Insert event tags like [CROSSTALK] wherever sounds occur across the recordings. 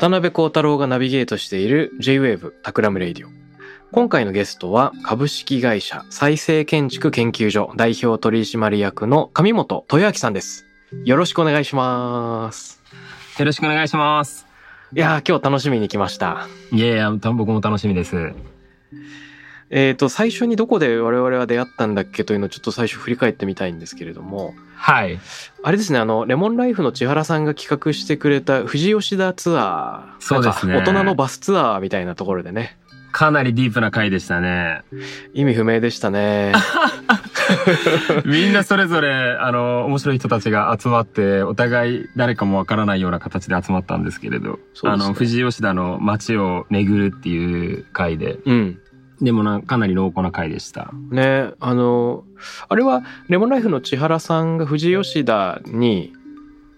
渡邉康太郎がナビゲートしている J-Wave TAKRAM RADIO。今回のゲストは株式会社再生建築研究所代表取締役の神本豊秋さんです。よろしくお願いします。よろしくお願いします。いやー、今日楽しみに来ました。いやいや、た僕も楽しみです。えっ、と、最初にどこで我々は出会ったんだっけというのをちょっと最初振り返ってみたいんですけれども、はい。あれですね、あの、レモンライフの千原さんが企画してくれた富士吉田ツアー。そうですね大人のバスツアーみたいなところでね、かなりディープな回でしたね。意味不明でしたね。[LAUGHS] みんなそれぞれ、あの、面白い人たちが集まって、お互い誰かもわからないような形で集まったんですけれど、ねあの、富士吉田の街を巡るっていう回で、うん。でもな、かなり濃厚な回でした。ねあのあれはレモンライフの千原さんが富士吉田に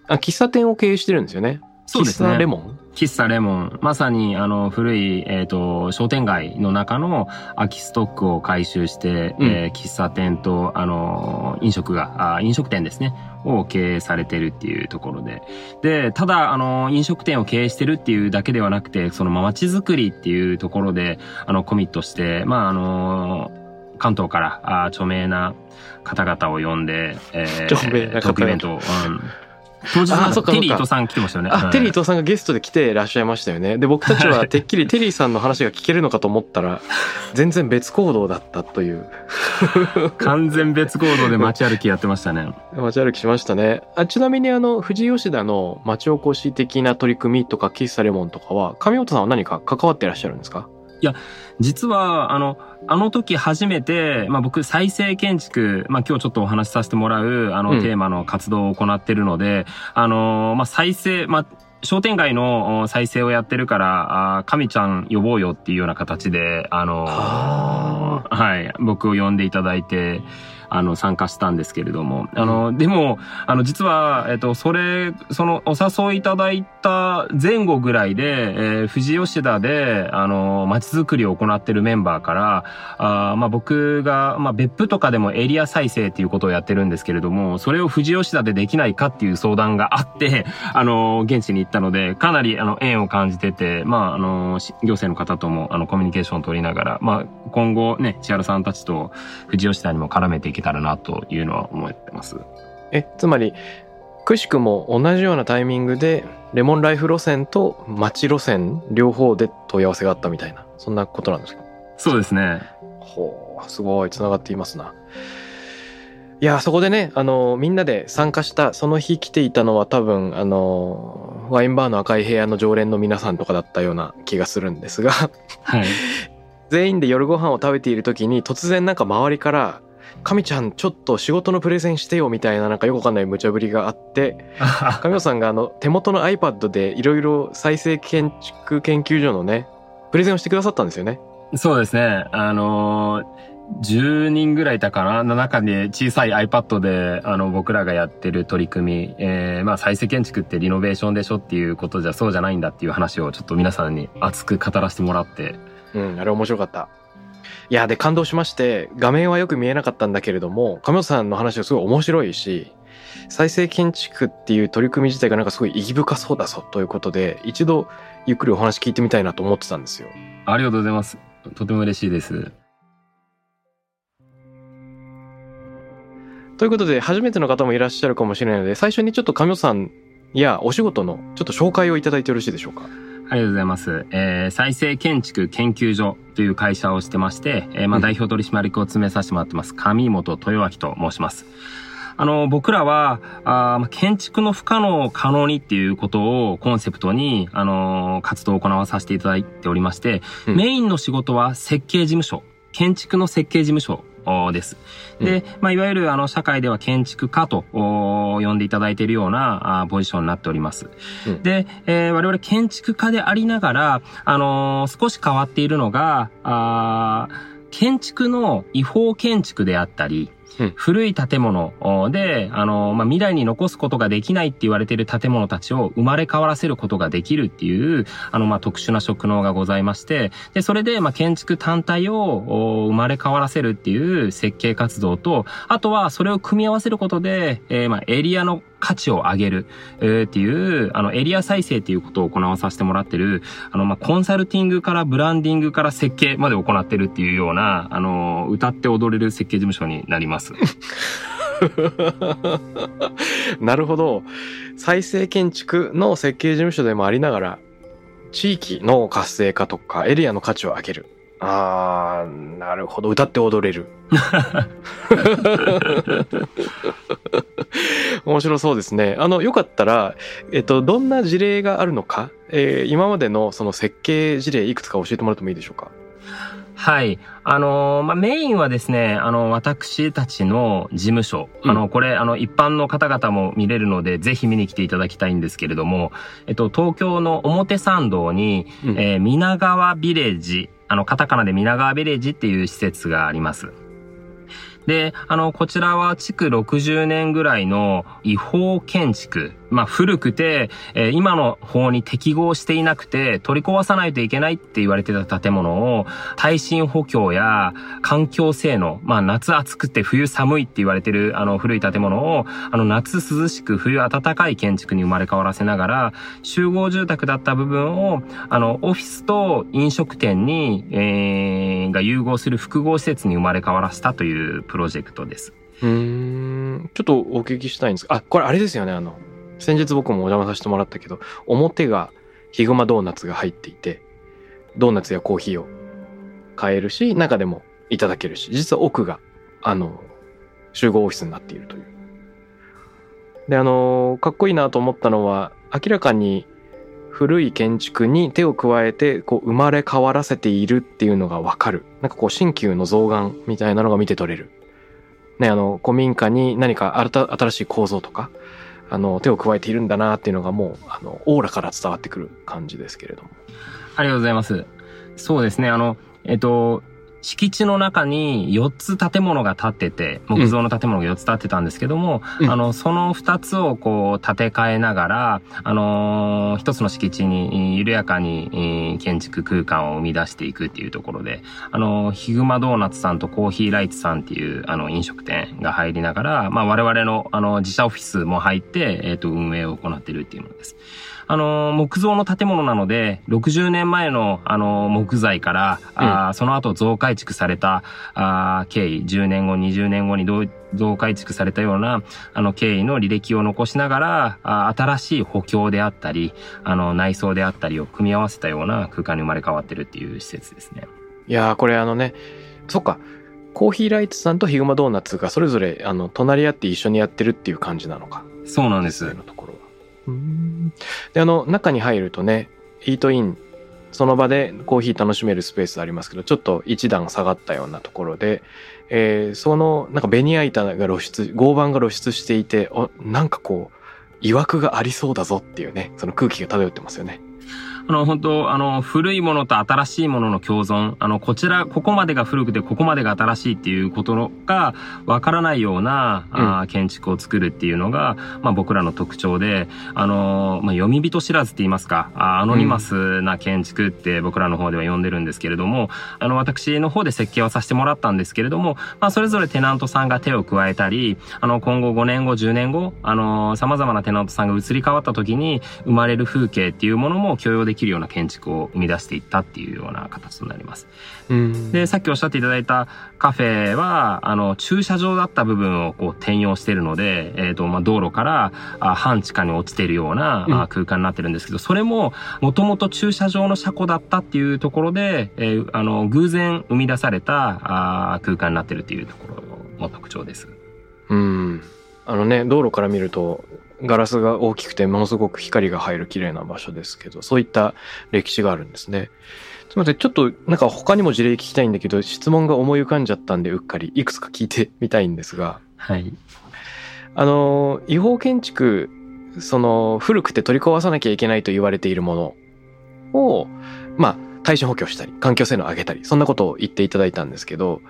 あ喫茶店を経営してるんですよね。そうですね。レモン？喫茶レモン。まさに、あの、古い、えっ、と、商店街の中の空きストックを回収して、うんえー喫茶店と、あの、飲食が、あ飲食店ですね、を経営されてるっていうところで。で、ただ、あの、飲食店を経営してるっていうだけではなくて、その街づくりっていうところで、あの、コミットして、まあ、あの、関東からあ著名な方々を呼んで、えー [LAUGHS] 著名な方々トークイベントを、うん当日あなんかテリー伊藤さん来てましたよね。あ、はい。テリー伊藤さんがゲストで来ていらっしゃいましたよね。で僕たちはてっきりテリーさんの話が聞けるのかと思ったら全然別行動だったという。完全別行動で街歩きやってましたね。[LAUGHS] 街歩きしましたね。あちなみにあの富士吉田の町おこし的な取り組みとか喫茶レモンとかは上本さんは何か関わっていらっしゃるんですか？実は、あの、あの時初めて、まあ僕、再生建築、まあ今日ちょっとお話しさせてもらう、あの、うん。テーマの活動を行ってるので、あの、まあ再生、まあ、商店街のお再生をやってるから、あ神ちゃん呼ぼうよっていうような形で、あの、あ。はい、僕を呼んでいただいて、あの、参加したんですけれども、あの、でも、あの、実は、えっと、それ、その、お誘いいただいた前後ぐらいで、えー富士吉田で、あの、街づくりを行ってるメンバーから、あーまあ、僕が、まあ、別府とかでもエリア再生っていうことをやってるんですけれども、それを富士吉田でできないかっていう相談があって、[LAUGHS] あの、現地に行ったので、かなり、あの、縁を感じてて、まあ、あの、し行政の方とも、あの、コミュニケーションを取りながら、まあ、今後ね、千原さんたちと富士吉田にも絡めていけたらな、というのは思ってます。えつまりくしくも同じようなタイミングでレモンライフ路線と町路線両方で問い合わせがあったみたいなそんなことなんですか？そうですね。ほうすごいつながっていますないやそこでねあのみんなで参加したその日来ていたのは多分あのワインバーの赤い部屋の常連の皆さんとかだったような気がするんですがはい。[LAUGHS] 全員で夜ご飯を食べている時に突然なんか周りから「神ちゃんちょっと仕事のプレゼンしてよ」みたいななんかよくわかんない無茶ぶりがあって [LAUGHS] 上野さんがあの手元の iPad でいろいろ再生建築研究所のねプレゼンをしてくださったんですよね。そうですね。あのー10人ぐらいいたかな？の中で小さい iPad で、あの、僕らがやってる取り組み、えー、まあ、再生建築ってリノベーションでしょっていうことじゃそうじゃないんだっていう話をちょっと皆さんに熱く語らせてもらって、うん、あれ面白かった。いやで感動しまして画面はよく見えなかったんだけれども上野さんの話はすごい面白いし再生建築っていう取り組み自体がなんかすごい意義深そうだぞということで一度ゆっくりお話聞いてみたいなと思ってたんですよ。ありがとうございます。とても嬉しいです。ということで初めての方もいらっしゃるかもしれないので最初にちょっと上野さんやお仕事のちょっと紹介をいただいてよろしいでしょうか？ありがとうございます。えー、再生建築研究所という会社をしてまして、えー、まあ、代表取締役を詰めさせてもらってます、上本豊明と申します。あの、僕らは、あ建築の不可能を可能にっていうことをコンセプトに、あの、活動を行わさせていただいておりまして、うん、メインの仕事は設計事務所、建築の設計事務所です。で、まあ、いわゆるあの、社会では建築家と呼んでいただいているようなあポジションになっております。うん、で、えー、我々建築家でありながら、あのー、少し変わっているのが、あ建築の違法建築であったり、古い建物。で、あの、まあ、未来に残すことができないって言われている建物たちを生まれ変わらせることができるっていう、あの、まあ、特殊な職能がございまして、で、それで、まあ、建築単体を生まれ変わらせるっていう設計活動と、あとはそれを組み合わせることで、えー、まあ、エリアの価値を上げる、えー、っていう、あの、エリア再生っていうことを行わさせてもらってる、あの、まあ、コンサルティングからブランディングから設計まで行ってるっていうような、あの、歌って踊れる設計事務所になります。[LAUGHS] なるほど。再生建築の設計事務所でもありながら、地域の活性化とかエリアの価値を上げる。あー、なるほど。歌って踊れる。[LAUGHS] 面白そうですね。あの、よかったら、えっと、どんな事例があるのか、えー、今までのその設計事例いくつか教えてもらってもいいでしょうか？はい。あのー、まあ、メインはですね、あの、私たちの事務所。うん、あの、これ、あの、一般の方々も見れるので、ぜひ見に来ていただきたいんですけれども、えっと、東京の表参道に、うん、えー、皆川ビレッジ、あの、カタカナで皆川ビレッジっていう施設があります。で、あの、こちらは築60年ぐらいの違法建築まあ古くて、えー、今の法に適合していなくて取り壊さないといけないって言われてた建物を耐震補強や環境性能、まあ夏暑くて冬寒いって言われてるあの古い建物をあの夏涼しく冬暖かい建築に生まれ変わらせながら集合住宅だった部分をあのオフィスと飲食店に、えー、が融合する複合施設に生まれ変わらせたというプロジェクトです。うん、ちょっとお聞きしたいんです。あ、これあれですよね、あの、先日僕もお邪魔させてもらったけど、表がヒグマドーナツが入っていて、ドーナツやコーヒーを買えるし、中でもいただけるし、実は奥が、あの、集合オフィスになっているという。で、あの、かっこいいなと思ったのは、明らかに古い建築に手を加えて、こう、生まれ変わらせているっていうのがわかる。なんかこう、新旧の造岩みたいなのが見て取れる。ね、あの、古民家に何か新しい構造とか、あの手を加えているんだなっていうのがもうあのオーラから伝わってくる感じですけれども。ありがとうございます。そうですね。あの、えっと、敷地の中に4つ建物が建ってて、木造の建物が4つ建ってたんですけども、うん、あの、その2つをこう建て替えながら、あのー、1つの敷地に緩やかに建築空間を生み出していくっていうところで、あのー、ヒグマドーナツさんとコーヒーライツさんっていうあの飲食店が入りながら、まあ我々のあの自社オフィスも入って、えっ、ー、と、運営を行ってるっていうものです。あの、木造の建物なので、60年前の、あの、木材から、うん、あその後増改築された、あ経緯、10年後、20年後にどう増改築されたような、あの、経緯の履歴を残しながら、あ新しい補強であったり、あの、内装であったりを組み合わせたような空間に生まれ変わってるっていう施設ですね。いやー、これあのね、そっか。コーヒーライツさんとヒグマドーナツがそれぞれ、あの、隣り合って一緒にやってるっていう感じなのか。そうなんです。のところで、あの、中に入るとね、イートイン、その場でコーヒー楽しめるスペースありますけど、ちょっと一段下がったようなところで、えー、その、なんかベニヤ板が露出、合板が露出していて、お、なんかこう、曰くがありそうだぞっていうね、その空気が漂ってますよね。あの、本当あの、古いものと新しいものの共存、あの、こちら、ここまでが古くて、ここまでが新しいっていうことが、わからないような、うん、あ建築を作るっていうのが、まあ、僕らの特徴で、あの、まあ、読み人知らずって言いますか、あアノニマスな建築って僕らの方では呼んでるんですけれども、あの、私の方で設計をさせてもらったんですけれども、まあ、それぞれテナントさんが手を加えたり、あの、今後5年後、10年後、あの、様々なテナントさんが移り変わった時に生まれる風景っていうものも共用でできるような建築を生み出していったっていうような形となります。うんで、さっきおっしゃっていただいたカフェは、あの、駐車場だった部分をこう転用しているので、えっ、ー、と、まあ、道路からあ半地下に落ちているような、あ空間になってるんですけど、それも、もともと駐車場の車庫だったっていうところで、えー、あの、偶然生み出されたあ空間になってるっていうところの特徴です。うん。あのね、道路から見ると、ガラスが大きくてものすごく光が入る綺麗な場所ですけど、そういった歴史があるんですね。すみません、ちょっとなんか他にも事例聞きたいんだけど、質問が思い浮かんじゃったんでうっかりいくつか聞いてみたいんですが。はい。あの、違法建築、その古くて取り壊さなきゃいけないと言われているものを、まあ、耐震補強したり、環境性能を上げたり、そんなことを言っていただいたんですけど、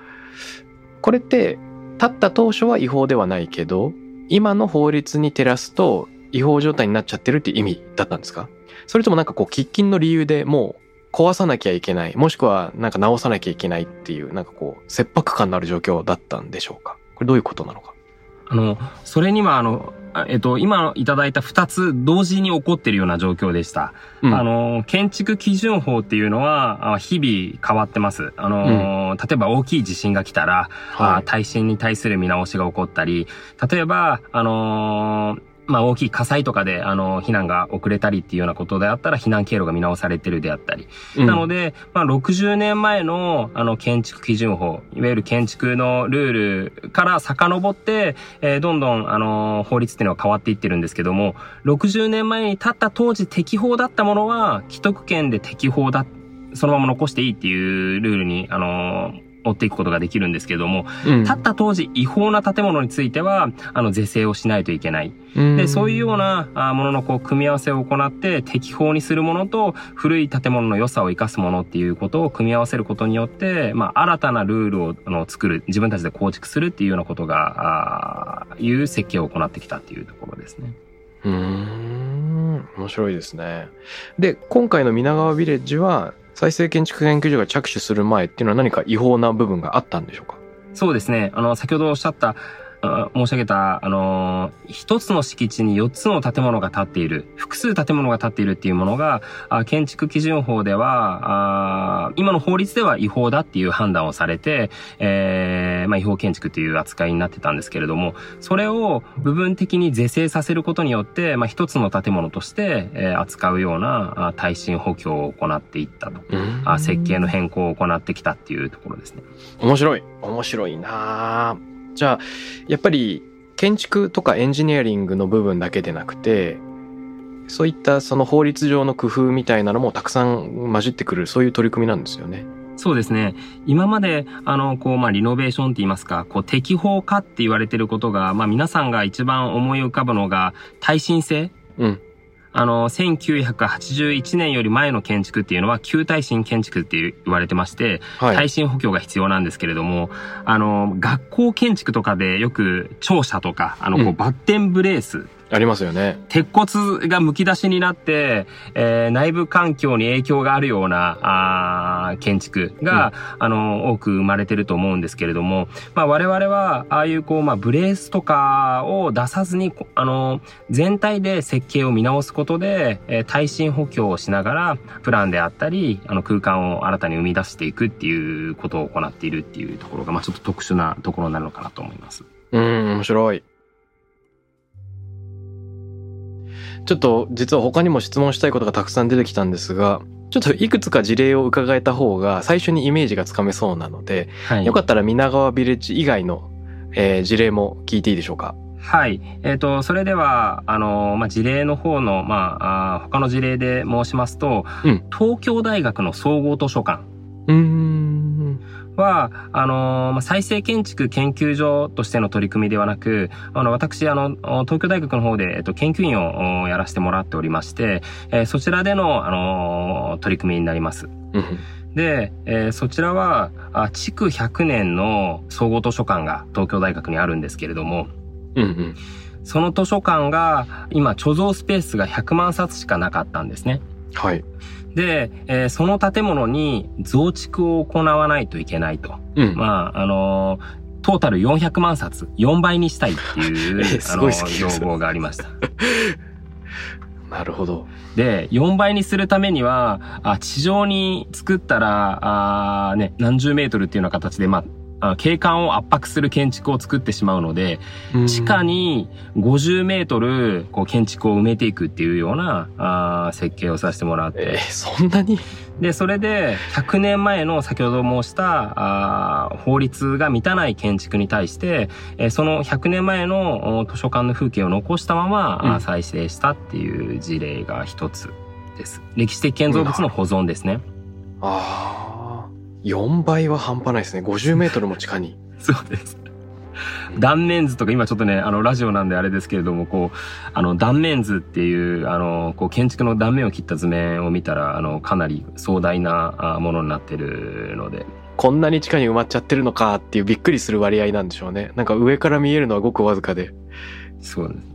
これって、建った当初は違法ではないけど、今の法律に照らすと違法状態になっちゃってるっていう意味だったんですか？それともなんかこう喫緊の理由でもう壊さなきゃいけないもしくはなんか直さなきゃいけないっていうなんかこう切迫感のある状況だったんでしょうか？これどういうことなのか？あの、それにはあの、えっと、今いただいた二つ同時に起こっているような状況でした。うん、あの、建築基準法っていうのは、日々変わってます。あの、うん、例えば大きい地震が来たら、はい、耐震に対する見直しが起こったり、例えば、あのーまあ大きい火災とかで、あの、避難が遅れたりっていうようなことであったら、避難経路が見直されてるであったり。うん、なので、まあ60年前の、あの、建築基準法、いわゆる建築のルールから遡って、えー、どんどん、あの、法律っていうのは変わっていってるんですけども、60年前に立った当時適法だったものは、既得権で適法だ、そのまま残していいっていうルールに、あの追っていくことができるんですけども、うん、建った当時違法な建物については、あの、是正をしないといけない。で、そういうようなもののこう、組み合わせを行って適法にするものと古い建物の良さを生かすものっていうことを組み合わせることによって、まあ、新たなルールをあの作る、自分たちで構築するっていうようなことが、あいう設計を行ってきたっていうところですね。うん、面白いですね。で、今回の皆川ビレッジは、再生建築研究所が着手する前っていうのは何か違法な部分があったんでしょうか？そうですね。あの、先ほどおっしゃった、申し上げた、あの一つの敷地に四つの建物が建っている、複数建物が建っているっていうものが、あ建築基準法ではあ、今の法律では違法だっていう判断をされて、えー、まあ、違法建築という扱いになってたんですけれども、それを部分的に是正させることによって、まあ、一つの建物として、えー、扱うようなあ耐震補強を行っていったと、あ設計の変更を行ってきたっていうところですね。面白い。面白いなじゃあやっぱり建築とかエンジニアリングの部分だけでなくてそういったその法律上の工夫みたいなのもたくさん混じってくるそういう取り組みなんですよね。そうですね。今まで、あの、こう、まあ、リノベーションって言いますか、こう、適法化って言われてることが、まあ、皆さんが一番思い浮かぶのが、耐震性。うん。あの、1981年より前の建築っていうのは、旧耐震建築って言われてまして、はい、耐震補強が必要なんですけれども、あの、学校建築とかでよく庁舎とか、あの、こう、バッテンブレース、ありますよね。鉄骨が剥き出しになって、えー、内部環境に影響があるような、あ建築が、うん、あの、多く生まれてると思うんですけれども、まあ我々は、ああいうこう、まあブレースとかを出さずに、あの、全体で設計を見直すことで、えー、耐震補強をしながら、プランであったり、あの空間を新たに生み出していくっていうことを行っているっていうところが、まあちょっと特殊なところになるのかなと思います。うん、面白い。ちょっと実は他にも質問したいことがたくさん出てきたんですが、ちょっといくつか事例を伺えた方が最初にイメージがつかめそうなので、はい、よかったら皆川ビレッジ以外の、えー、事例も聞いていいでしょうか？はい。えっ、ー、と、それでは、あの、まあ、事例の方の、まあ、あ他の事例で申しますと、うん、東京大学の総合図書館。うん。は、あのまあ、再生建築研究所としての取り組みではなく、あの、私、あの、東京大学の方で、えっと、研究員をやらせてもらっておりまして、えー、そちらでの、あの取り組みになります。で、えー、そちらは、あ築100年の総合図書館が東京大学にあるんですけれども、うんうん、その図書館が、今、貯蔵スペースが100万冊しかなかったんですね。はい。で、えー、その建物に増築を行わないといけないと。うん、まあ、あのー、トータル400万冊、4倍にしたいっていう、[LAUGHS] あの、要望がありました。[LAUGHS] なるほど。で、4倍にするためには、あ地上に作ったら、あね、何十メートルっていうような形で、まあ、あ景観を圧迫する建築を作ってしまうので、地下に50メートルこう建築を埋めていくっていうようなあ設計をさせてもらって。えー、そんなに？で、それで100年前の先ほど申したあ法律が満たない建築に対して、えー、その100年前の図書館の風景を残したまま、うん、再生したっていう事例が一つです。歴史的建造物の保存ですね。ああ。4倍は半端ないですね。50メートルも地下に。[LAUGHS] そうです。断面図とか今ちょっとね、あの、ラジオなんであれですけれども、こう、あの、断面図っていう、あの、こう、建築の断面を切った図面を見たら、あの、かなり壮大なものになってるので。こんなに地下に埋まっちゃってるのかっていうびっくりする割合なんでしょうね。なんか上から見えるのはごくわずかで。そうです。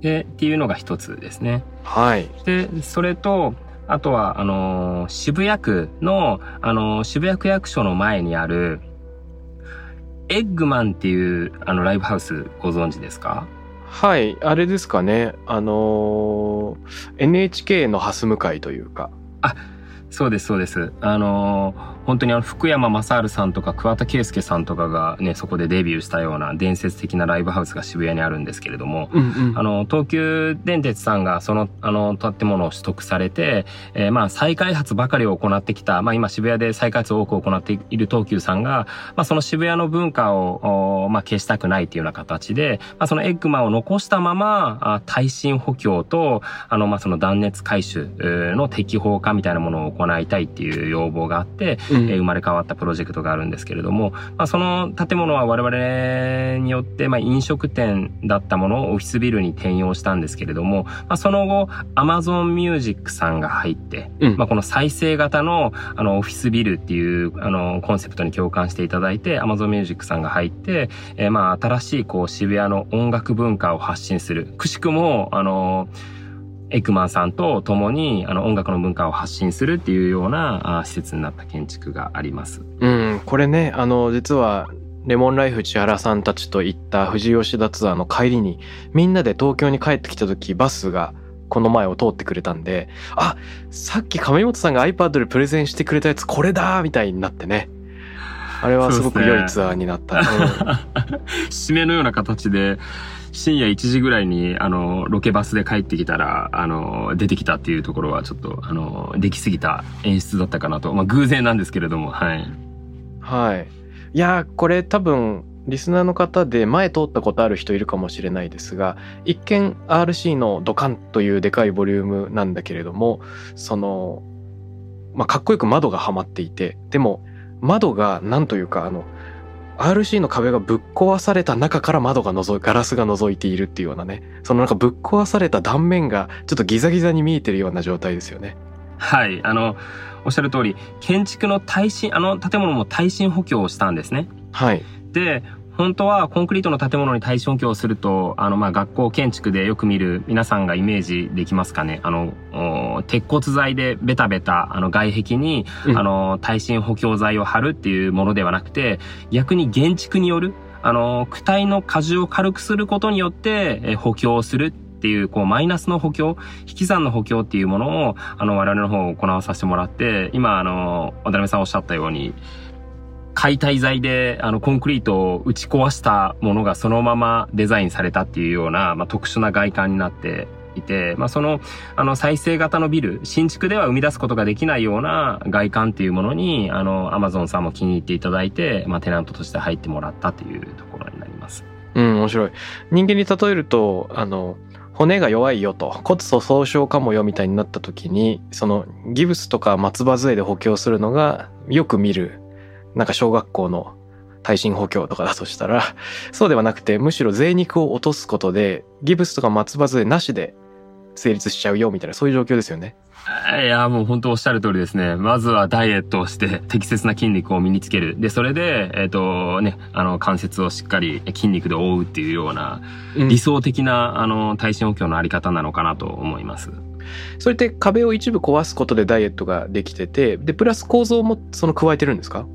で、っていうのが一つですね。はい。で、それと、あとは、あのー、渋谷区の、あのー、渋谷区役所の前にある、エッグマンっていう、あの、ライブハウスご存知ですか？はい、あれですかね。あのー、NHK のハス向かいというか。あ、そうです、そうです。あのー、本当にあの、福山雅治さんとか桑田佳祐さんとかがね、そこでデビューしたような伝説的なライブハウスが渋谷にあるんですけれども、うんうん、あの、東急電鉄さんがその、あの、建物を取得されて、えー、まあ、再開発ばかりを行ってきた、まあ、今渋谷で再開発を多く行っている東急さんが、まあ、その渋谷の文化を、まあ、消したくないっていうような形で、まあ、そのエッグマンを残したまま、あ耐震補強と、あの、まあ、その断熱回収の適法化みたいなものを行いたいっていう要望があって、うんえ生まれ変わったプロジェクトがあるんですけれども、まあ、その建物は我々によって、まあ、飲食店だったものをオフィスビルに転用したんですけれども、まあ、その後、アマゾンミュージックさんが入って、うん、まあ、この再生型の、あの、オフィスビルっていう、あの、コンセプトに共感していただいて、アマゾンミュージックさんが入って、えー、まあ、新しい、こう、渋谷の音楽文化を発信する。くしくも、あの、エクマンさんと共にあの音楽の文化を発信するっていうようなあ施設になった建築があります。うん、これね、あの、実はレモンライフ千原さんたちと行った富士吉田ツアーの帰りに、みんなで東京に帰ってきた時、バスがこの前を通ってくれたんで、あ、さっき亀本さんが iPad でプレゼンしてくれたやつこれだみたいになってね。あれはすごく良いツアーになった。ね [LAUGHS] うん、締めのような形で、深夜1時ぐらいに、あの、ロケバスで帰ってきたら、あの、出てきたっていうところはちょっと、あの、できすぎた演出だったかなと。まあ、偶然なんですけれども、はい。はい。いや、これ多分、リスナーの方で前通ったことある人いるかもしれないですが、一見 RC のドカンというでかいボリュームなんだけれども、その、まあ、かっこよく窓がはまっていて、でも、窓がなんというか、あの、RC の壁がぶっ壊された中から窓が覗い、ガラスが覗いているっていうようなね、そのなんかぶっ壊された断面がちょっとギザギザに見えてるような状態ですよね。はい、あの、おっしゃる通り、建築の耐震、あの建物も耐震補強をしたんですね。はい。で、本当はコンクリートの建物に耐震補強をすると、あの、ま、学校建築でよく見る皆さんがイメージできますかね。あの、鉄骨材でベタベタ、あの、外壁に、うん、あの、耐震補強材を貼るっていうものではなくて、逆に建築による、あの、躯体の荷重を軽くすることによって、え補強をするっていう、こう、マイナスの補強、引き算の補強っていうものを、あの、我々の方を行わさせてもらって、今、あの、渡辺さんおっしゃったように、解体材で、あの、コンクリートを打ち壊したものがそのままデザインされたっていうような、まあ、特殊な外観になっていて、まあ、その、あの、再生型のビル、新築では生み出すことができないような外観っていうものに、あの、アマゾンさんも気に入っていただいて、まあ、テナントとして入ってもらったというところになります。うん、面白い。人間に例えると、あの、骨が弱いよと骨粗鬆症かもよみたいになった時にそのギブスとか松葉杖で補強するのがよく見るなんか小学校の耐震補強とかだとしたら、[LAUGHS] そうではなくて、むしろ贅肉を落とすことで、ギブスとか松葉杖なしで成立しちゃうよみたいな、そういう状況ですよね。いや、もう本当おっしゃる通りですね。まずはダイエットをして [LAUGHS] 適切な筋肉を身につける。で、それで、えっ、ー、とね、あの、関節をしっかり筋肉で覆うっていうような、理想的な、うん、あの、耐震補強のあり方なのかなと思います。それって壁を一部壊すことでダイエットができてて、で、プラス構造もその加えてるんですか？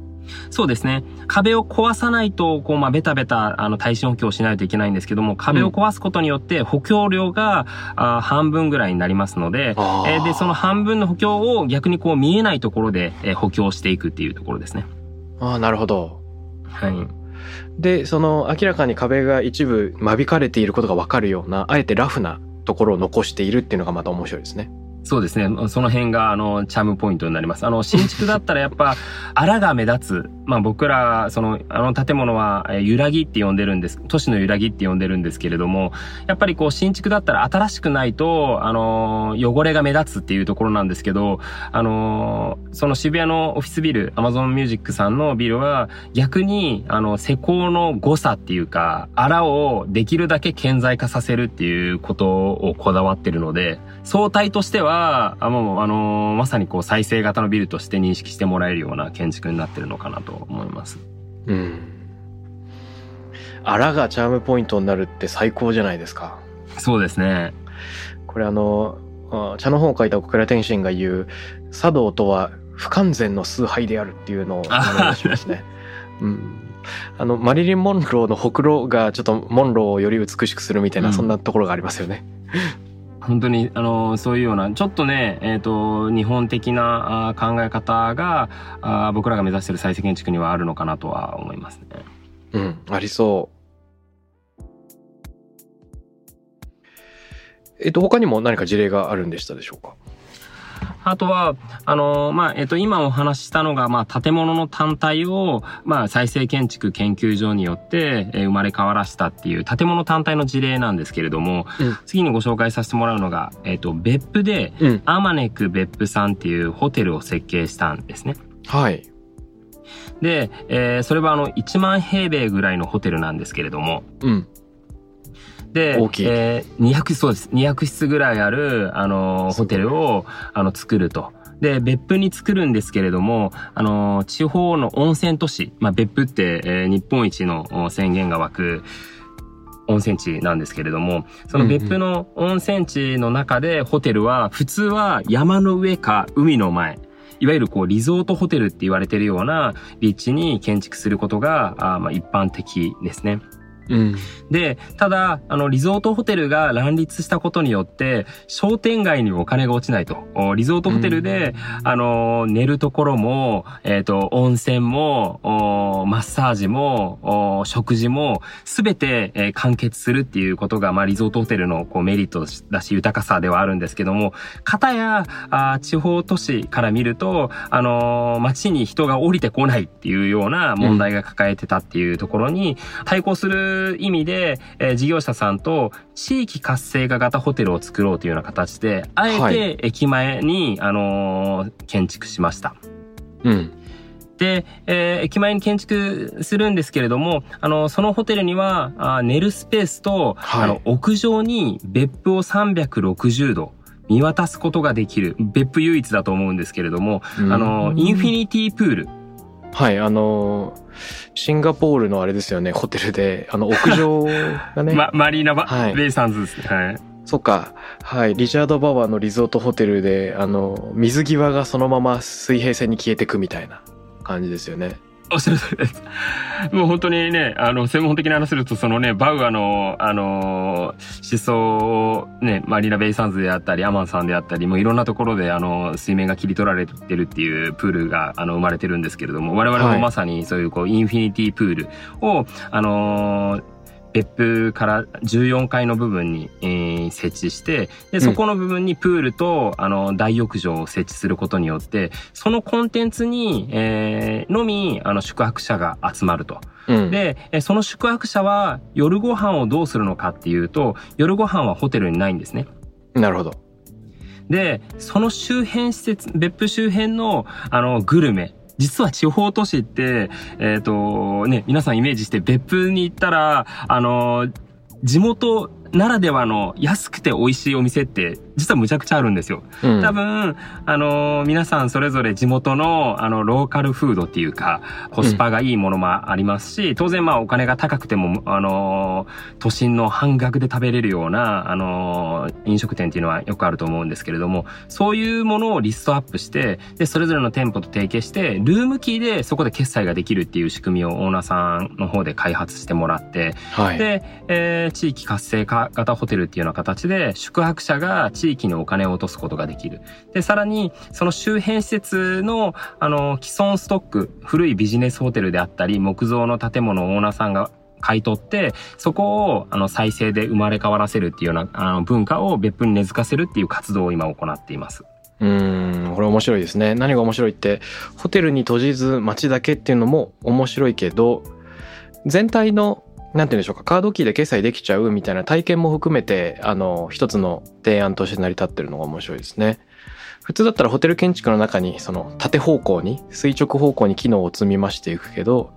そうですね。壁を壊さないと、こう、まあ、ベタベタ、あの、耐震補強しないといけないんですけども、壁を壊すことによって補強量が、あ半分ぐらいになりますので、えー、で、その半分の補強を逆にこう、見えないところで、えー、補強していくっていうところですね。ああ、なるほど。はい。で、その、明らかに壁が一部間引かれていることがわかるような、あえてラフなところを残しているっていうのがまた面白いですね。そうですね。その辺が、あの、チャームポイントになります。あの、[LAUGHS] 新築だったらやっぱ、荒が目立つ。まあ僕ら、その、あの建物は、え揺らぎって呼んでるんです。都市の揺らぎって呼んでるんですけれども、やっぱりこう、新築だったら新しくないと、あの、汚れが目立つっていうところなんですけど、あの、その渋谷のオフィスビル、アマゾンミュージックさんのビルは、逆に、あの、施工の誤差っていうか、荒をできるだけ顕在化させるっていうことをこだわってるので、相対としては、は、あもう、あのー、まさにこう再生型のビルとして認識してもらえるような建築になってるのかなと思います。うん。あらがチャームポイントになるって最高じゃないですか。そうですね。これあの、茶の本を書いた奥倉天心が言う、茶道とは不完全の崇拝であるっていうのを思い出しますね。うん。あの、マリリン・モンローのほくろがちょっとモンローをより美しくするみたいな、うん、そんなところがありますよね。本当に、あの、そういうような、ちょっとね、えっ、ー、と、日本的なあ考え方があ、僕らが目指している再生建築にはあるのかなとは思いますね。うん、ありそう。えっ、と、他にも何か事例があるんでしたでしょうか？あとは、あのー、まあ、えっ、と、今お話ししたのが、まあ、建物の単体を、まあ、再生建築研究所によって、えー、生まれ変わらしたっていう建物単体の事例なんですけれども、うん、次にご紹介させてもらうのが、えっ、と、別府で、うん、アマネク別府さんっていうホテルを設計したんですね。はい。で、えー、それはあの、1万平米ぐらいのホテルなんですけれども、うん。で、大きい。えー、200、そうです。200室ぐらいある、あの、ホテルを、あの、作ると。で、別府に作るんですけれども、あの、地方の温泉都市、まあ、別府って、えー、日本一の宣言が湧く、温泉地なんですけれども、その別府の温泉地の中でホテルは、普通は山の上か海の前、いわゆるこうリゾートホテルって言われてるような立地に建築することが、あまあ一般的ですね。うん、で、ただ、あの、リゾートホテルが乱立したことによって、商店街にお金が落ちないと。リゾートホテルで、うん、あの、寝るところも、えっ、ー、と、温泉も、マッサージも、食事も、すべて、えー、完結するっていうことが、まあ、リゾートホテルのこうメリットだし、豊かさではあるんですけども、方や、あ地方都市から見ると、あの、街に人が降りてこないっていうような問題が抱えてたっていうところに、対抗するう意味で、えー、事業者さんと地域活性化型ホテルを作ろうというような形で、あえて駅前に、はい、あのー、建築しました。うん。で、えー、駅前に建築するんですけれども、あの、そのホテルには、あ寝るスペースと、はい、あの、屋上に別府を360度、見渡すことができる、別府唯一だと思うんですけれども、あの、インフィニティプール。はい、あのシンガポールのあれですよね、ホテルで、あの、屋上がね。[LAUGHS] ま、マリーナバ、はい、レイサンズですね。はい。そっか。はい。リチャード・バワーのリゾートホテルで、あの、水際がそのまま水平線に消えてくみたいな感じですよね。おっしゃる通りです。もう本当にね、あの、専門的な話すると、そのね、バウアの、あの、思想をね、マリーナ・ベイ・サンズであったり、アマンさんであったり、もういろんなところで、あの、水面が切り取られてるっていうプールが、あの、生まれてるんですけれども、我々もまさにそういう、こう、インフィニティプールを、あの別府から14階の部分に、えー、設置して、で、そこの部分にプールと、あの、大浴場を設置することによって、そのコンテンツに、えー、のみ、あの、宿泊者が集まると。うん、で、その宿泊者は夜ご飯をどうするのかっていうと、夜ご飯はホテルにないんですね。なるほど。で、その周辺施設、別府周辺の、あの、グルメ、実は地方都市って、えっ、ー、と、ね、皆さんイメージして別府に行ったら、あの、地元ならではの安くて美味しいお店って実はむちゃくちゃあるんですよ。うん、多分、あのー、皆さんそれぞれ地元の、あの、ローカルフードっていうか、コスパがいいものもありますし、うん、当然まあお金が高くても、あのー、都心の半額で食べれるような、あのー、飲食店っていうのはよくあると思うんですけれども、そういうものをリストアップして、で、それぞれの店舗と提携して、ルームキーでそこで決済ができるっていう仕組みをオーナーさんの方で開発してもらって、はい、で、えー、地域活性化型ホテルっていうような形で、宿泊者が地地域にお金を落とすことができる。で、さらに、その周辺施設の、あの、既存ストック、古いビジネスホテルであったり、木造の建物をオーナーさんが買い取って、そこを、あの、再生で生まれ変わらせるっていうような、あの、文化を別府に根付かせるっていう活動を今行っています。うん、これ面白いですね。何が面白いって、ホテルに閉じず街だけっていうのも面白いけど、全体のなんて言うんでしょうか、カードキーで決済できちゃうみたいな体験も含めて、あの、一つの提案として成り立ってるのが面白いですね。普通だったらホテル建築の中に、その縦方向に、垂直方向に機能を積み増していくけど、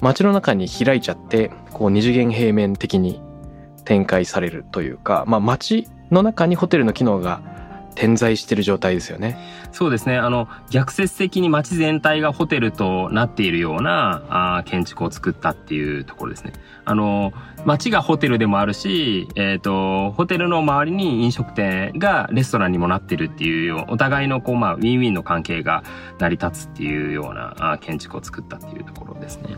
街の中に開いちゃって、こう二次元平面的に展開されるというか、まあ街の中にホテルの機能が点在してる状態ですよね。そうですね。あの、逆説的に街全体がホテルとなっているようなあ建築を作ったっていうところですね。あの、街がホテルでもあるし、えっ、ー、と、ホテルの周りに飲食店がレストランにもなってるっていうよう、お互いのこう、まあ、ウィンウィンの関係が成り立つっていうようなあ建築を作ったっていうところですね。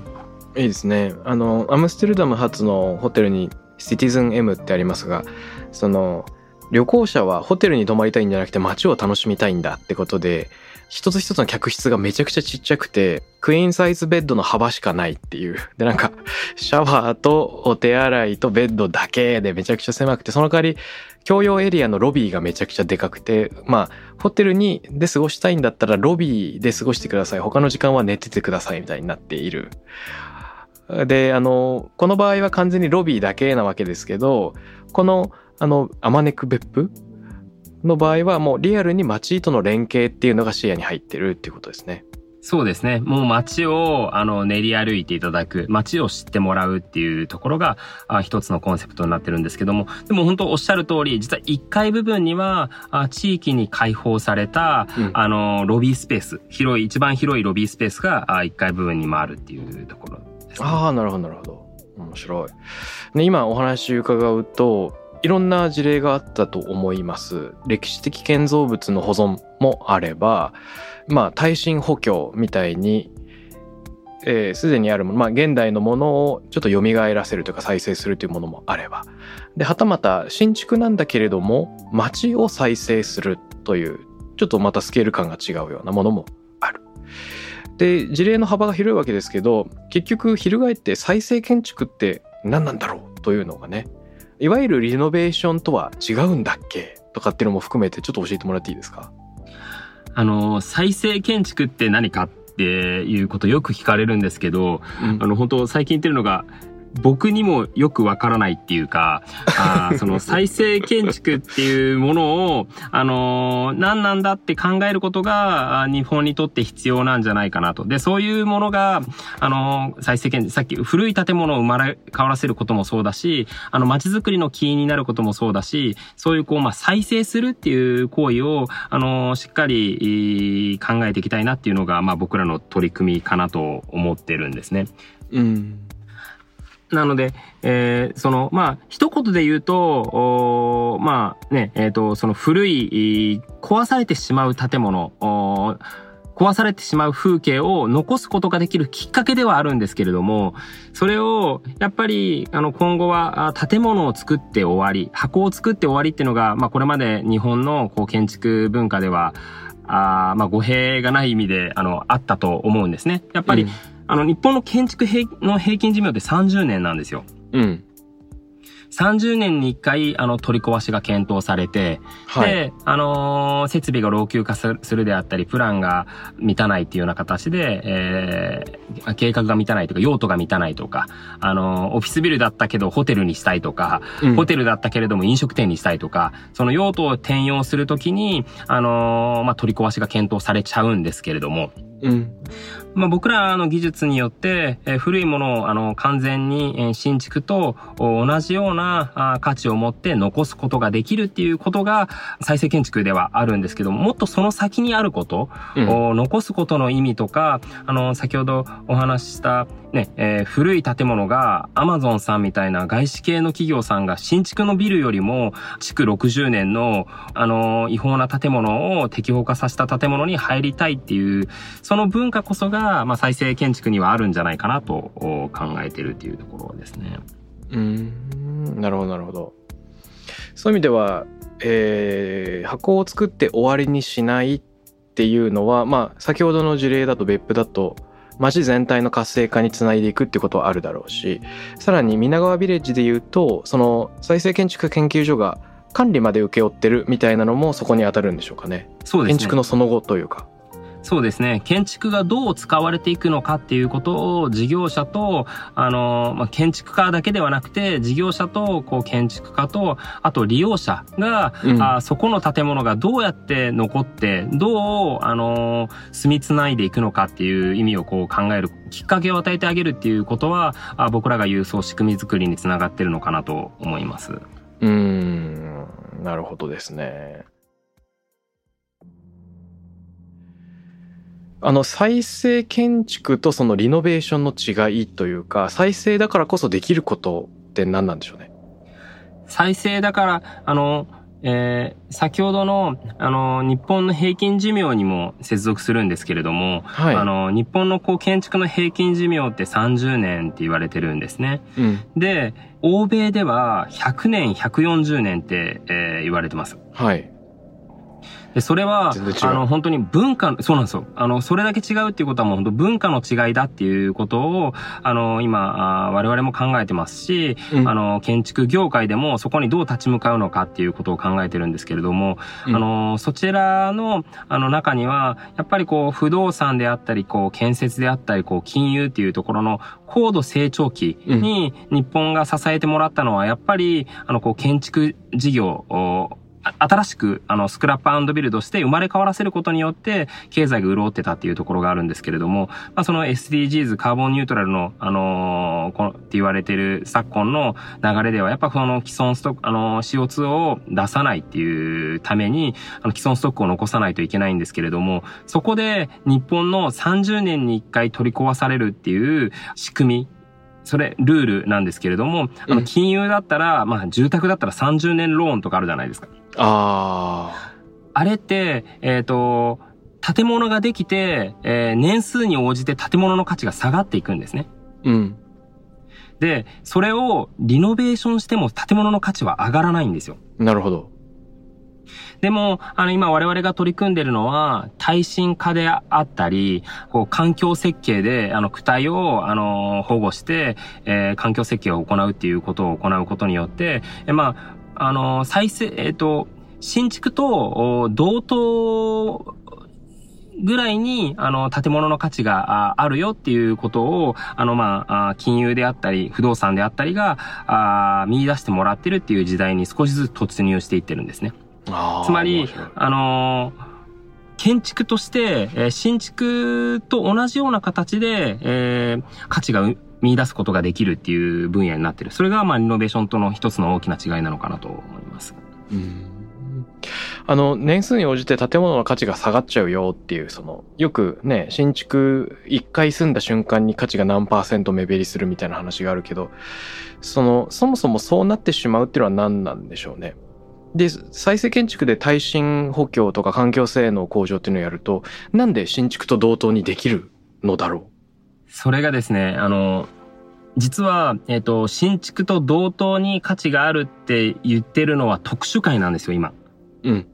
いいですね。あの、アムステルダム発のホテルにシティズン M ってありますが、その、旅行者はホテルに泊まりたいんじゃなくて街を楽しみたいんだってことで、一つ一つの客室がめちゃくちゃちっちゃくて、クイーンサイズベッドの幅しかないっていう。[LAUGHS] で、なんか、シャワーとお手洗いとベッドだけでめちゃくちゃ狭くて、その代わり、共用エリアのロビーがめちゃくちゃでかくて、まあ、ホテルにで過ごしたいんだったらロビーで過ごしてください。他の時間は寝ててくださいみたいになっている。で、あの、この場合は完全にロビーだけなわけですけど、このあの、あまねく別府の場合はもうリアルに街との連携っていうのが視野に入ってるっていうことですね。そうですね。もう街を、あの、練り歩いていただく、街を知ってもらうっていうところが、あ一つのコンセプトになってるんですけども、でも本当おっしゃる通り、実は1階部分には、あ地域に開放された、うん、あの、ロビースペース、広い、一番広いロビースペースが、あ1階部分にもあるっていうところです、ね。ああ、なるほど、なるほど。面白い。ね、今お話伺うと、いろんな事例があったと思います。歴史的建造物の保存もあれば、まあ、耐震補強みたいに、えー、にあるもの、まあ、現代のものをちょっと蘇らせるというか再生するというものもあれば。で、はたまた新築なんだけれども、街を再生するという、ちょっとまたスケール感が違うようなものもある。で、事例の幅が広いわけですけど、結局、翻って再生建築って何なんだろうというのがね、いわゆるリノベーションとは違うんだっけ？とかっていうのも含めてちょっと教えてもらっていいですか？あの、再生建築って何かっていうことよく聞かれるんですけど、うん、あの本当最近言ってるのが僕にもよくわからないっていうか、あ [LAUGHS] その再生建築っていうものを、あのー、何なんだって考えることが、日本にとって必要なんじゃないかなと。で、そういうものが、あのー、再生建築、さっき古い建物を生まれ変わらせることもそうだし、あの、街づくりのキーになることもそうだし、そういうこう、まあ、再生するっていう行為を、あのー、しっかり考えていきたいなっていうのが、まあ、僕らの取り組みかなと思ってるんですね。うん。なので、えー、その、まあ、一言で言うと、まあね、えっ、ー、と、その古い、壊されてしまう建物、壊されてしまう風景を残すことができるきっかけではあるんですけれども、それを、やっぱり、あの、今後は、建物を作って終わり、箱を作って終わりっていうのが、まあ、これまで日本の、こう、建築文化では、あまあ、語弊がない意味で、あの、あったと思うんですね。やっぱり、うんあの、日本の建築の平均寿命って30年なんですよ。うん。30年に1回、あの、取り壊しが検討されて、はい、で、あのー、設備が老朽化するであったり、プランが満たないっていうような形で、えー、計画が満たないとか、用途が満たないとか、あのー、オフィスビルだったけどホテルにしたいとか、うん、ホテルだったけれども飲食店にしたいとか、その用途を転用するときに、あのー、まあ、取り壊しが検討されちゃうんですけれども、うん。まあ、僕らの技術によって、えー、古いものをあの完全に、えー、新築と同じようなあ価値を持って残すことができるっていうことが再生建築ではあるんですけども、もっとその先にあること、うん、を残すことの意味とか、あの、先ほどお話ししたね、えー、古い建物がアマゾンさんみたいな外資系の企業さんが新築のビルよりも築60年のあの違法な建物を適法化させた建物に入りたいっていうその文化こそが、まあ、再生建築にはあるんじゃないかなと考えてるっていうところですね。うんなるほどなるほど。そういう意味では、えー、箱を作って終わりにしないっていうのはまあ先ほどの事例だと別府だと街全体の活性化につないでいくってことはあるだろうしさらに皆川ビレッジで言うとその再生建築研究所が管理まで請け負ってるみたいなのもそこに当たるんでしょうかね。そうですね。建築のその後というか。そうですね。建築がどう使われていくのかっていうことを事業者と、あの、まあ、建築家だけではなくて、事業者と、こう、建築家と、あと利用者が、うん、あそこの建物がどうやって残って、どう、あの、住みつないでいくのかっていう意味をこう考えるきっかけを与えてあげるっていうことは、あ僕らが郵送仕組み作りにつながってるのかなと思います。うん、なるほどですね。あの再生建築とそのリノベーションの違いというか再生だからこそできることって何なんでしょうね？再生だからあのえー、先ほどの、あの、日本の平均寿命にも接続するんですけれども、はい、あの、日本のこう建築の平均寿命って30年って言われてるんですね。うん、で、欧米では100年、140年って、えー、言われてます。はい。で、それは、あの、本当に文化、そうなんですよ。あの、それだけ違うっていうことはもう本当文化の違いだっていうことを、あの、今、あ我々も考えてますし、うん、あの、建築業界でもそこにどう立ち向かうのかっていうことを考えてるんですけれども、うん、あの、そちらの、あの、中には、やっぱりこう、不動産であったり、こう、建設であったり、こう、金融っていうところの高度成長期に日本が支えてもらったのは、やっぱり、あの、こう、建築事業を、新しく、あの、スクラップビルドして生まれ変わらせることによって、経済が潤ってたっていうところがあるんですけれども、まあ、その SDGs、カーボンニュートラルの、あのー、このって言われてる昨今の流れでは、やっぱこの既存ストック、あのー、CO2 を出さないっていうために、あの、既存ストックを残さないといけないんですけれども、そこで日本の30年に1回取り壊されるっていう仕組み、それ、ルールなんですけれども、あの、金融だったら、まあ、住宅だったら30年ローンとかあるじゃないですか。ああ。あれって、えっ、ー、と、建物ができて、えー、年数に応じて建物の価値が下がっていくんですね。うん。で、それをリノベーションしても建物の価値は上がらないんですよ。なるほど。でも、あの、今我々が取り組んでるのは、耐震化であったり、こう、環境設計で、あの、躯体を、あの、保護して、えー、環境設計を行うっていうことを行うことによって、えまあ、あの、再生、えっ、ー、と、新築と同等ぐらいに、あの、建物の価値があるよっていうことを、あの、まあ、金融であったり、不動産であったりが、あ見出してもらってるっていう時代に少しずつ突入していってるんですね。つまり、あの建築として、えー、新築と同じような形で、えー、価値が見出すことができるっていう分野になってる。それが、まあ、リノベーションとの一つの大きな違いなのかなと思います。うんあの、年数に応じて建物の価値が下がっちゃうよっていう、その、よくね、新築一回住んだ瞬間に価値が何パーセント目減りするみたいな話があるけど、その、そもそもそうなってしまうっていうのは何なんでしょうね。で、再生建築で耐震補強とか環境性能向上っていうのをやると、なんで新築と同等にできるのだろう？それがですね、あの、実は、えっ、ー、と、新築と同等に価値があるって言ってるのは特殊会なんですよ、今。うん。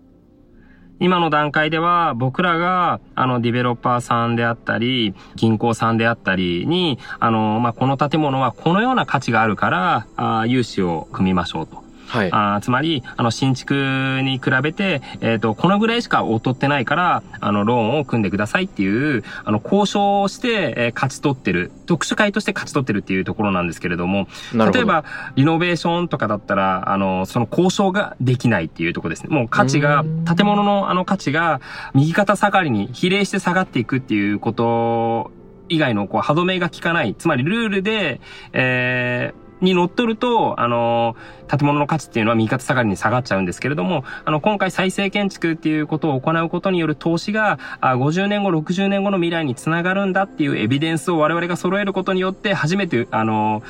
今の段階では僕らがあのディベロッパーさんであったり、銀行さんであったりに、あの、まあ、この建物はこのような価値があるから、あ融資を組みましょうと。はい、あつまり、あの、新築に比べて、えっ、ー、と、このぐらいしか劣ってないから、あの、ローンを組んでくださいっていう、あの、交渉をして、えー、勝ち取ってる、特殊会として勝ち取ってるっていうところなんですけれども、例えば、リノベーションとかだったら、あの、その交渉ができないっていうところですね。もう価値が、建物のあの価値が、右肩下がりに比例して下がっていくっていうこと以外のこう歯止めが効かない、つまりルールで、えー、に乗っ取ると、あの、建物の価値っていうのは右肩下がりに下がっちゃうんですけれども、あの、今回再生建築っていうことを行うことによる投資が、あ50年後、60年後の未来につながるんだっていうエビデンスを我々が揃えることによって、初めて、あの、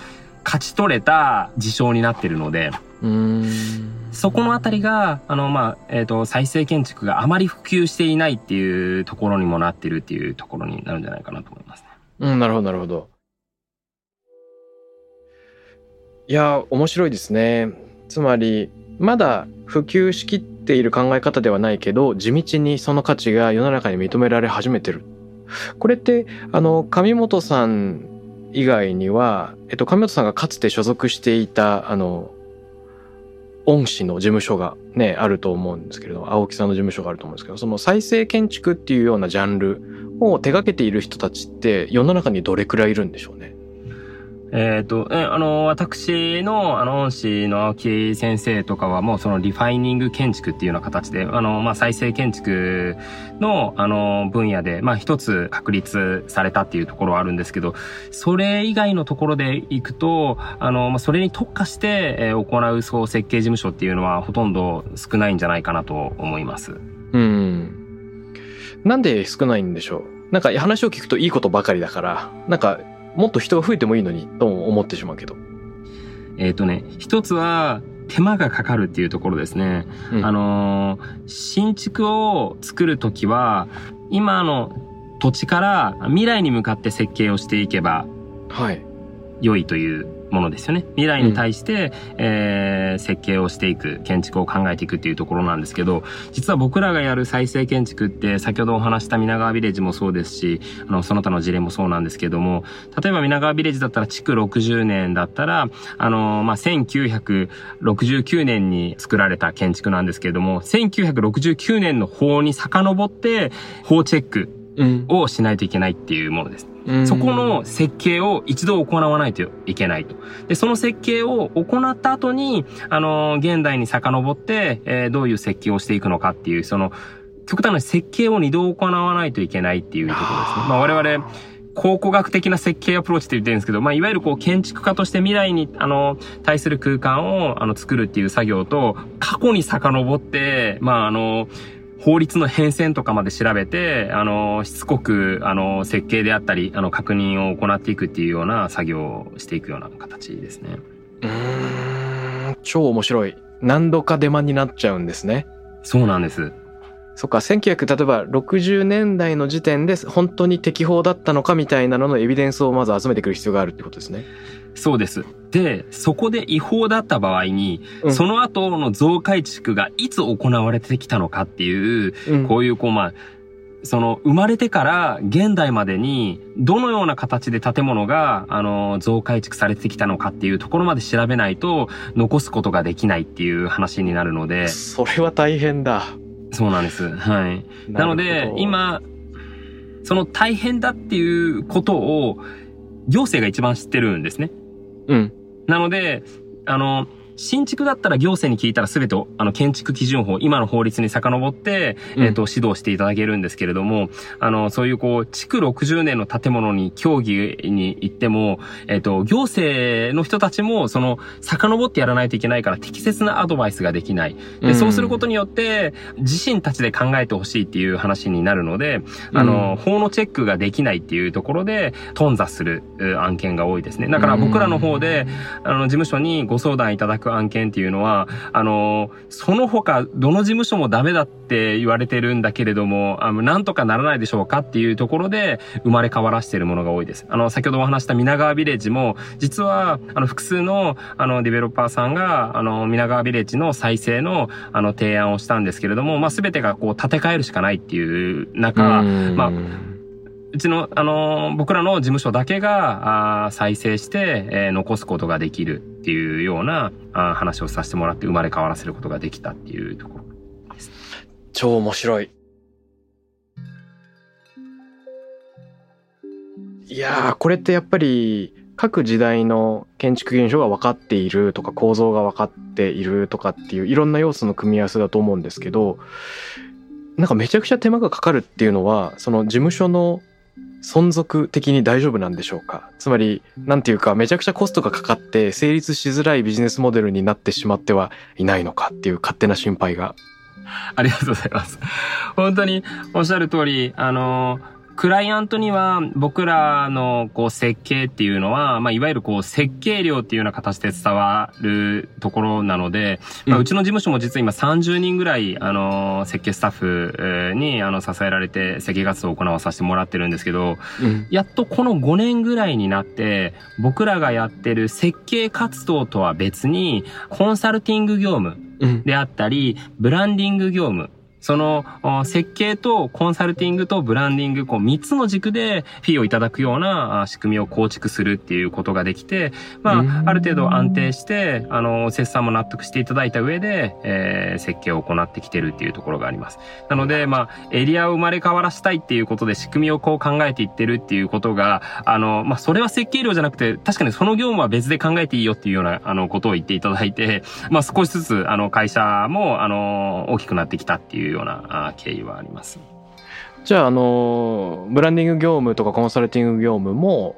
勝ち取れた事象になってるので、そこのあたりが、あの、まあ、えっ、ー、と、再生建築があまり普及していないっていうところにもなってるっていうところになるんじゃないかなと思いますね。うん、なるほど、なるほど。いや、面白いですね。つまり、まだ普及しきっている考え方ではないけど、地道にその価値が世の中に認められ始めてる。これって、あの、上本さん以外には、えっと、上本さんがかつて所属していた、あの、恩師の事務所がね、あると思うんですけれど、青木さんの事務所があると思うんですけど、その再生建築っていうようなジャンルを手掛けている人たちって世の中にどれくらいいるんでしょうね。えっ、ー、と、え、あの、私の、あの、恩師の青木先生とかはもうそのリファイニング建築っていうような形で、あの、まあ、再生建築の、あの、分野で、まあ、一つ確立されたっていうところはあるんですけど、それ以外のところで行くと、あの、まあ、それに特化して、え、行うそう設計事務所っていうのはほとんど少ないんじゃないかなと思います。うん。なんで少ないんでしょう？なんか話を聞くといいことばかりだから、なんかもっと人が増えてもいいのにと思ってしまうけど。えっ、ー、とね、一つは手間がかかるっていうところですね。うん、あのー、新築を作るときは、今の土地から未来に向かって設計をしていけば、はい。良いというものですよね。未来に対して、うん、えー、設計をしていく、建築を考えていくっていうところなんですけど、実は僕らがやる再生建築って、先ほどお話した皆川ビレッジもそうですし、あの、その他の事例もそうなんですけども、例えば皆川ビレッジだったら築60年だったら、あの、まあ、1969年に作られた建築なんですけれども、1969年の法に遡って、法チェックをしないといけないっていうものです。そこの設計を一度行わないといけないと。で、その設計を行った後に、あの、現代に遡って、えー、どういう設計をしていくのかっていう、その、極端な設計を二度行わないといけないっていうところですね。まあ我々、考古学的な設計アプローチって言ってるんですけど、まあ、いわゆるこう、建築家として未来に、あの、対する空間を、あの、作るっていう作業と、過去に遡って、まあ、あの、法律の変遷とかまで調べて、あの、しつこく、あの、設計であったり、あの、確認を行っていくっていうような作業をしていくような形ですね。うん、超面白い。何度か出番になっちゃうんですね。そうなんです。そっか、1900、例えば60年代の時点で本当に適法だったのかみたいなののエビデンスをまず集めてくる必要があるってことですね。そうです。で、そこで違法だった場合に、うん、その後の増改築がいつ行われてきたのかっていう、うん、こういうこうまあ、その生まれてから現代までにどのような形で建物があの増改築されてきたのかっていうところまで調べないと残すことができないっていう話になるので。それは大変だ。そうなんです。はい。なので今、その大変だっていうことを行政が一番知ってるんですね。うん。なので、あの、新築だったら行政に聞いたら全てあの建築基準法、今の法律に遡って、えっ、と、指導していただけるんですけれども、あの、そういうこう、築60年の建物に協議に行っても、えっ、と、行政の人たちも、その、遡ってやらないといけないから適切なアドバイスができない。で、そうすることによって、自身たちで考えてほしいっていう話になるので、あの、法のチェックができないっていうところで、頓挫する案件が多いですね。だから僕らの方で、あの、事務所にご相談いただく案件っていうのは、あの、その他、どの事務所もダメだって言われてるんだけれども、あの、なんとかならないでしょうかっていうところで生まれ変わらしているものが多いです。あの、先ほどお話した皆川ビレッジも、実は、あの、複数の、あの、ディベロッパーさんが、あの、皆川ビレッジの再生の、あの、提案をしたんですけれども、まあ、すべてがこう、建て替えるしかないっていう中、まあ、うちの、あのー、僕らの事務所だけが、あ再生して、えー、残すことができるっていうようなあ話をさせてもらって生まれ変わらせることができたっていうところです。超面白い。いや、これってやっぱり各時代の建築現象が分かっているとか構造が分かっているとかっていういろんな要素の組み合わせだと思うんですけど、なんかめちゃくちゃ手間がかかるっていうのは、その事務所の存続的に大丈夫なんでしょうか？つまり、何ていうか、めちゃくちゃコストがかかって成立しづらいビジネスモデルになってしまってはいないのかっていう勝手な心配が。ありがとうございます。本当におっしゃる通り、あのークライアントには僕らのこう設計っていうのは、まあ、いわゆるこう設計料っていうような形で伝わるところなので、まあ、うちの事務所も実は今30人ぐらい、あの、設計スタッフに、あの、支えられて設計活動を行わさせてもらってるんですけど、うん、やっとこの5年ぐらいになって、僕らがやってる設計活動とは別に、コンサルティング業務であったり、ブランディング業務、その設計とコンサルティングとブランディング、こう3つの軸でフィーをいただくような仕組みを構築するっていうことができて、まあ、ある程度安定して、あの、切算も納得していただいた上で、えー、設計を行ってきてるっていうところがあります。なので、まあ、エリアを生まれ変わらしたいっていうことで仕組みをこう考えていってるっていうことが、あの、まあ、それは設計量じゃなくて、確かにその業務は別で考えていいよっていうような、あの、ことを言っていただいて、まあ、少しずつ、あの、会社も、あの、大きくなってきたっていういうような経緯はあります。じゃあ、あの、ブランディング業務とかコンサルティング業務も、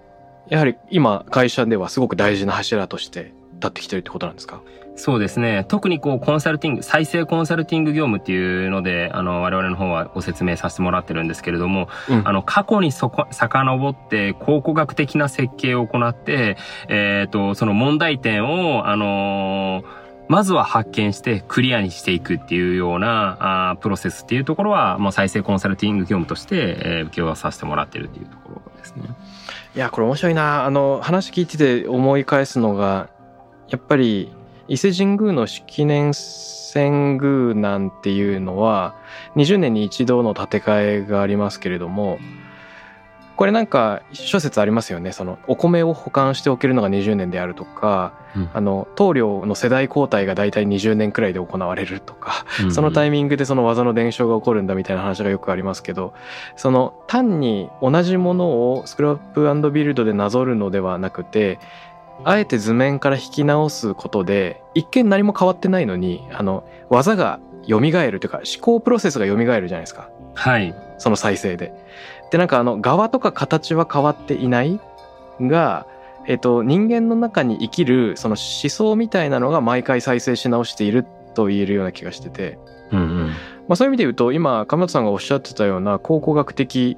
やはり今会社ではすごく大事な柱として立ってきてるってことなんですか？そうですね。特にこう、コンサルティング、再生コンサルティング業務っていうので、あの、我々の方はご説明させてもらってるんですけれども、うん、あの、過去にそこ、遡って、考古学的な設計を行って、えっ、ー、と、その問題点を、あのーまずは発見してクリアにしていくっていうようなあプロセスっていうところは、もう再生コンサルティング業務として、えー、受け負わさせてもらってるっていうところですね。いや、これ面白いな。あの、話聞いてて思い返すのが、やっぱり伊勢神宮の式年遷宮なんていうのは、20年に一度の建て替えがありますけれども、これなんか諸説ありますよねそのお米を保管しておけるのが20年であるとか、うん、あの棟梁の世代交代が大体20年くらいで行われるとか、うんうん、そのタイミングでその技の伝承が起こるんだみたいな話がよくありますけどその単に同じものをスクラップビルドでなぞるのではなくてあえて図面から引き直すことで一見何も変わってないのにあの技が蘇るというか思考プロセスが蘇るじゃないですか。はい。その再生で。で、なんかあの、側とか形は変わっていないが、えっと、人間の中に生きるその思想みたいなのが毎回再生し直していると言えるような気がしてて、うんうん。まあ、そういう意味で言うと今神本さんがおっしゃってたような考古学的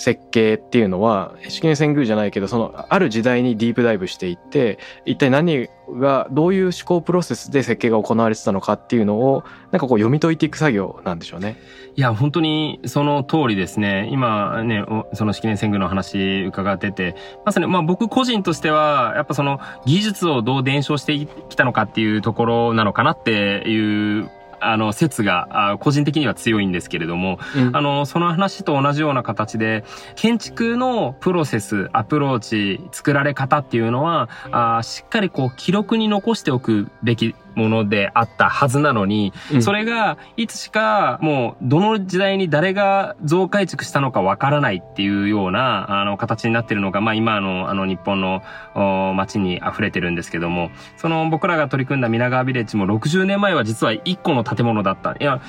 設計っていうのは資源遷宮じゃないけどそのある時代にディープダイブしていって一体何がどういう思考プロセスで設計が行われてたのかっていうのをなんかこう読み解いていく作業なんでしょうね。いや本当にその通りですね今ねその式年遷宮の話伺っててまさにまあ僕個人としてはやっぱその技術をどう伝承してきたのかっていうところなのかなっていうあの、説が、個人的には強いんですけれども、うん、あの、その話と同じような形で、建築のプロセス、アプローチ、作られ方っていうのは、あしっかりこう、記録に残しておくべきものであったはずなのに、うん、それがいつしかもうどの時代に誰が増改築したのかわからないっていうようなあの形になってるのが、まあ今のあの日本の街に溢れてるんですけども、その僕らが取り組んだ皆川ビレッジも60年前は実は1個の建物だった。いや、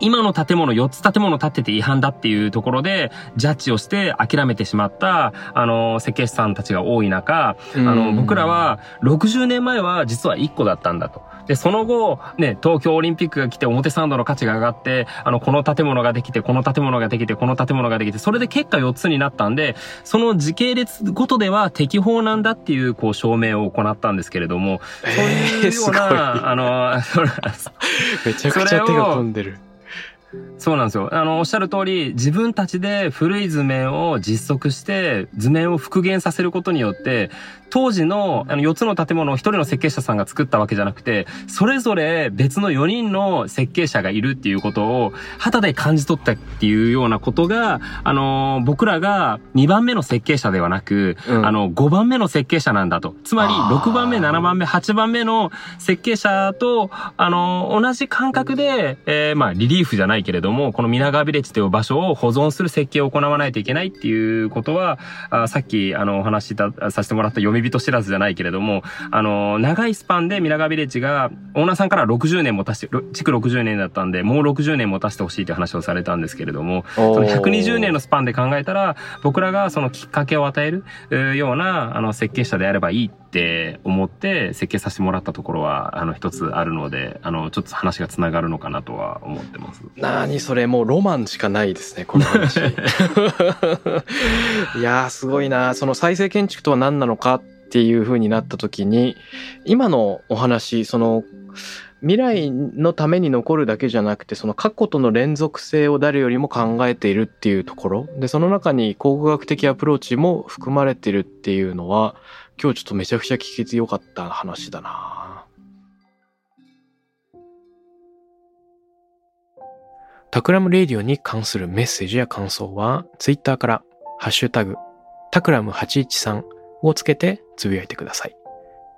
今の建物4つ建物建てて違反だっていうところで、ジャッジをして諦めてしまった、あの、設計士さんたちが多い中、あの、僕らは60年前は実は1個だったんだと。で、その後、ね、東京オリンピックが来て表参道の価値が上がって、あの、この建物ができて、この建物ができて、この建物ができて、それで結果4つになったんで、その時系列ごとでは適法なんだっていう、こう、証明を行ったんですけれども、そういうような、あの、[LAUGHS] めちゃくちゃ手が込んでる。そうなんですよ。あの、おっしゃる通り、自分たちで古い図面を実測して、図面を復元させることによって、当時のあの4つの建物を1人の設計者さんが作ったわけじゃなくて、それぞれ別の4人の設計者がいるっていうことを、肌で感じ取ったっていうようなことが、あの、僕らが2番目の設計者ではなく、うん、あの、5番目の設計者なんだと。つまり、6番目、7番目、8番目の設計者と、あの、同じ感覚で、えー、まあ、リリーフじゃないないけれども、この皆川ビレッジという場所を保存する設計を行わないといけないっていうことは、あさっき、あの、お話しさせてもらった読み人知らずじゃないけれども、あの、長いスパンで皆川ビレッジが、オーナーさんから60年もたして、築60年だったんで、もう60年もたしてほしいという話をされたんですけれども、その120年のスパンで考えたら、僕らがそのきっかけを与えるような、あの、設計者であればいいって思って設計させてもらったところは、あの、一つあるので、あの、ちょっと話が繋がるのかなとは思ってます。なにそれ、もうロマンしかないですね、この話。[LAUGHS] いやー、すごいなその再生建築とは何なのかっていう風になった時に、今のお話、その、未来のために残るだけじゃなくてその過去との連続性を誰よりも考えているっていうところでその中に考古学的アプローチも含まれてるっていうのは今日ちょっとめちゃくちゃ聞けてよかった話だな TAKRAM RADIO に関するメッセージや感想はツイッターからハッシュタグタクラム813をつけてつぶやいてください。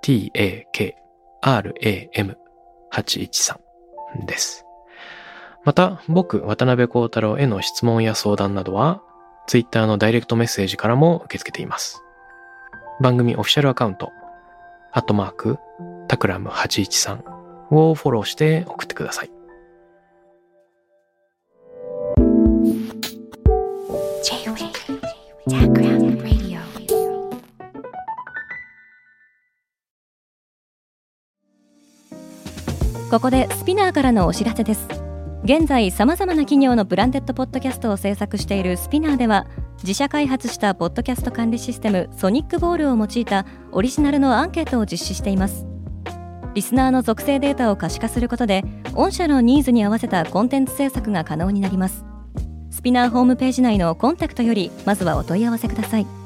t-a-k-r-a-m 813です。また、僕、渡邉康太郎への質問や相談などは、Twitter のダイレクトメッセージからも受け付けています。番組オフィシャルアカウント、アットマーク、タクラム813をフォローして送ってください。ここでスピナーからのお知らせです現在さまざまな企業のブランデッドポッドキャストを制作しているスピナーでは自社開発したポッドキャスト管理システムソニックボールを用いたオリジナルのアンケートを実施しています。リスナーの属性データを可視化することで御社のニーズに合わせたコンテンツ制作が可能になります。スピナーホームページ内のコンタクトよりまずはお問い合わせください。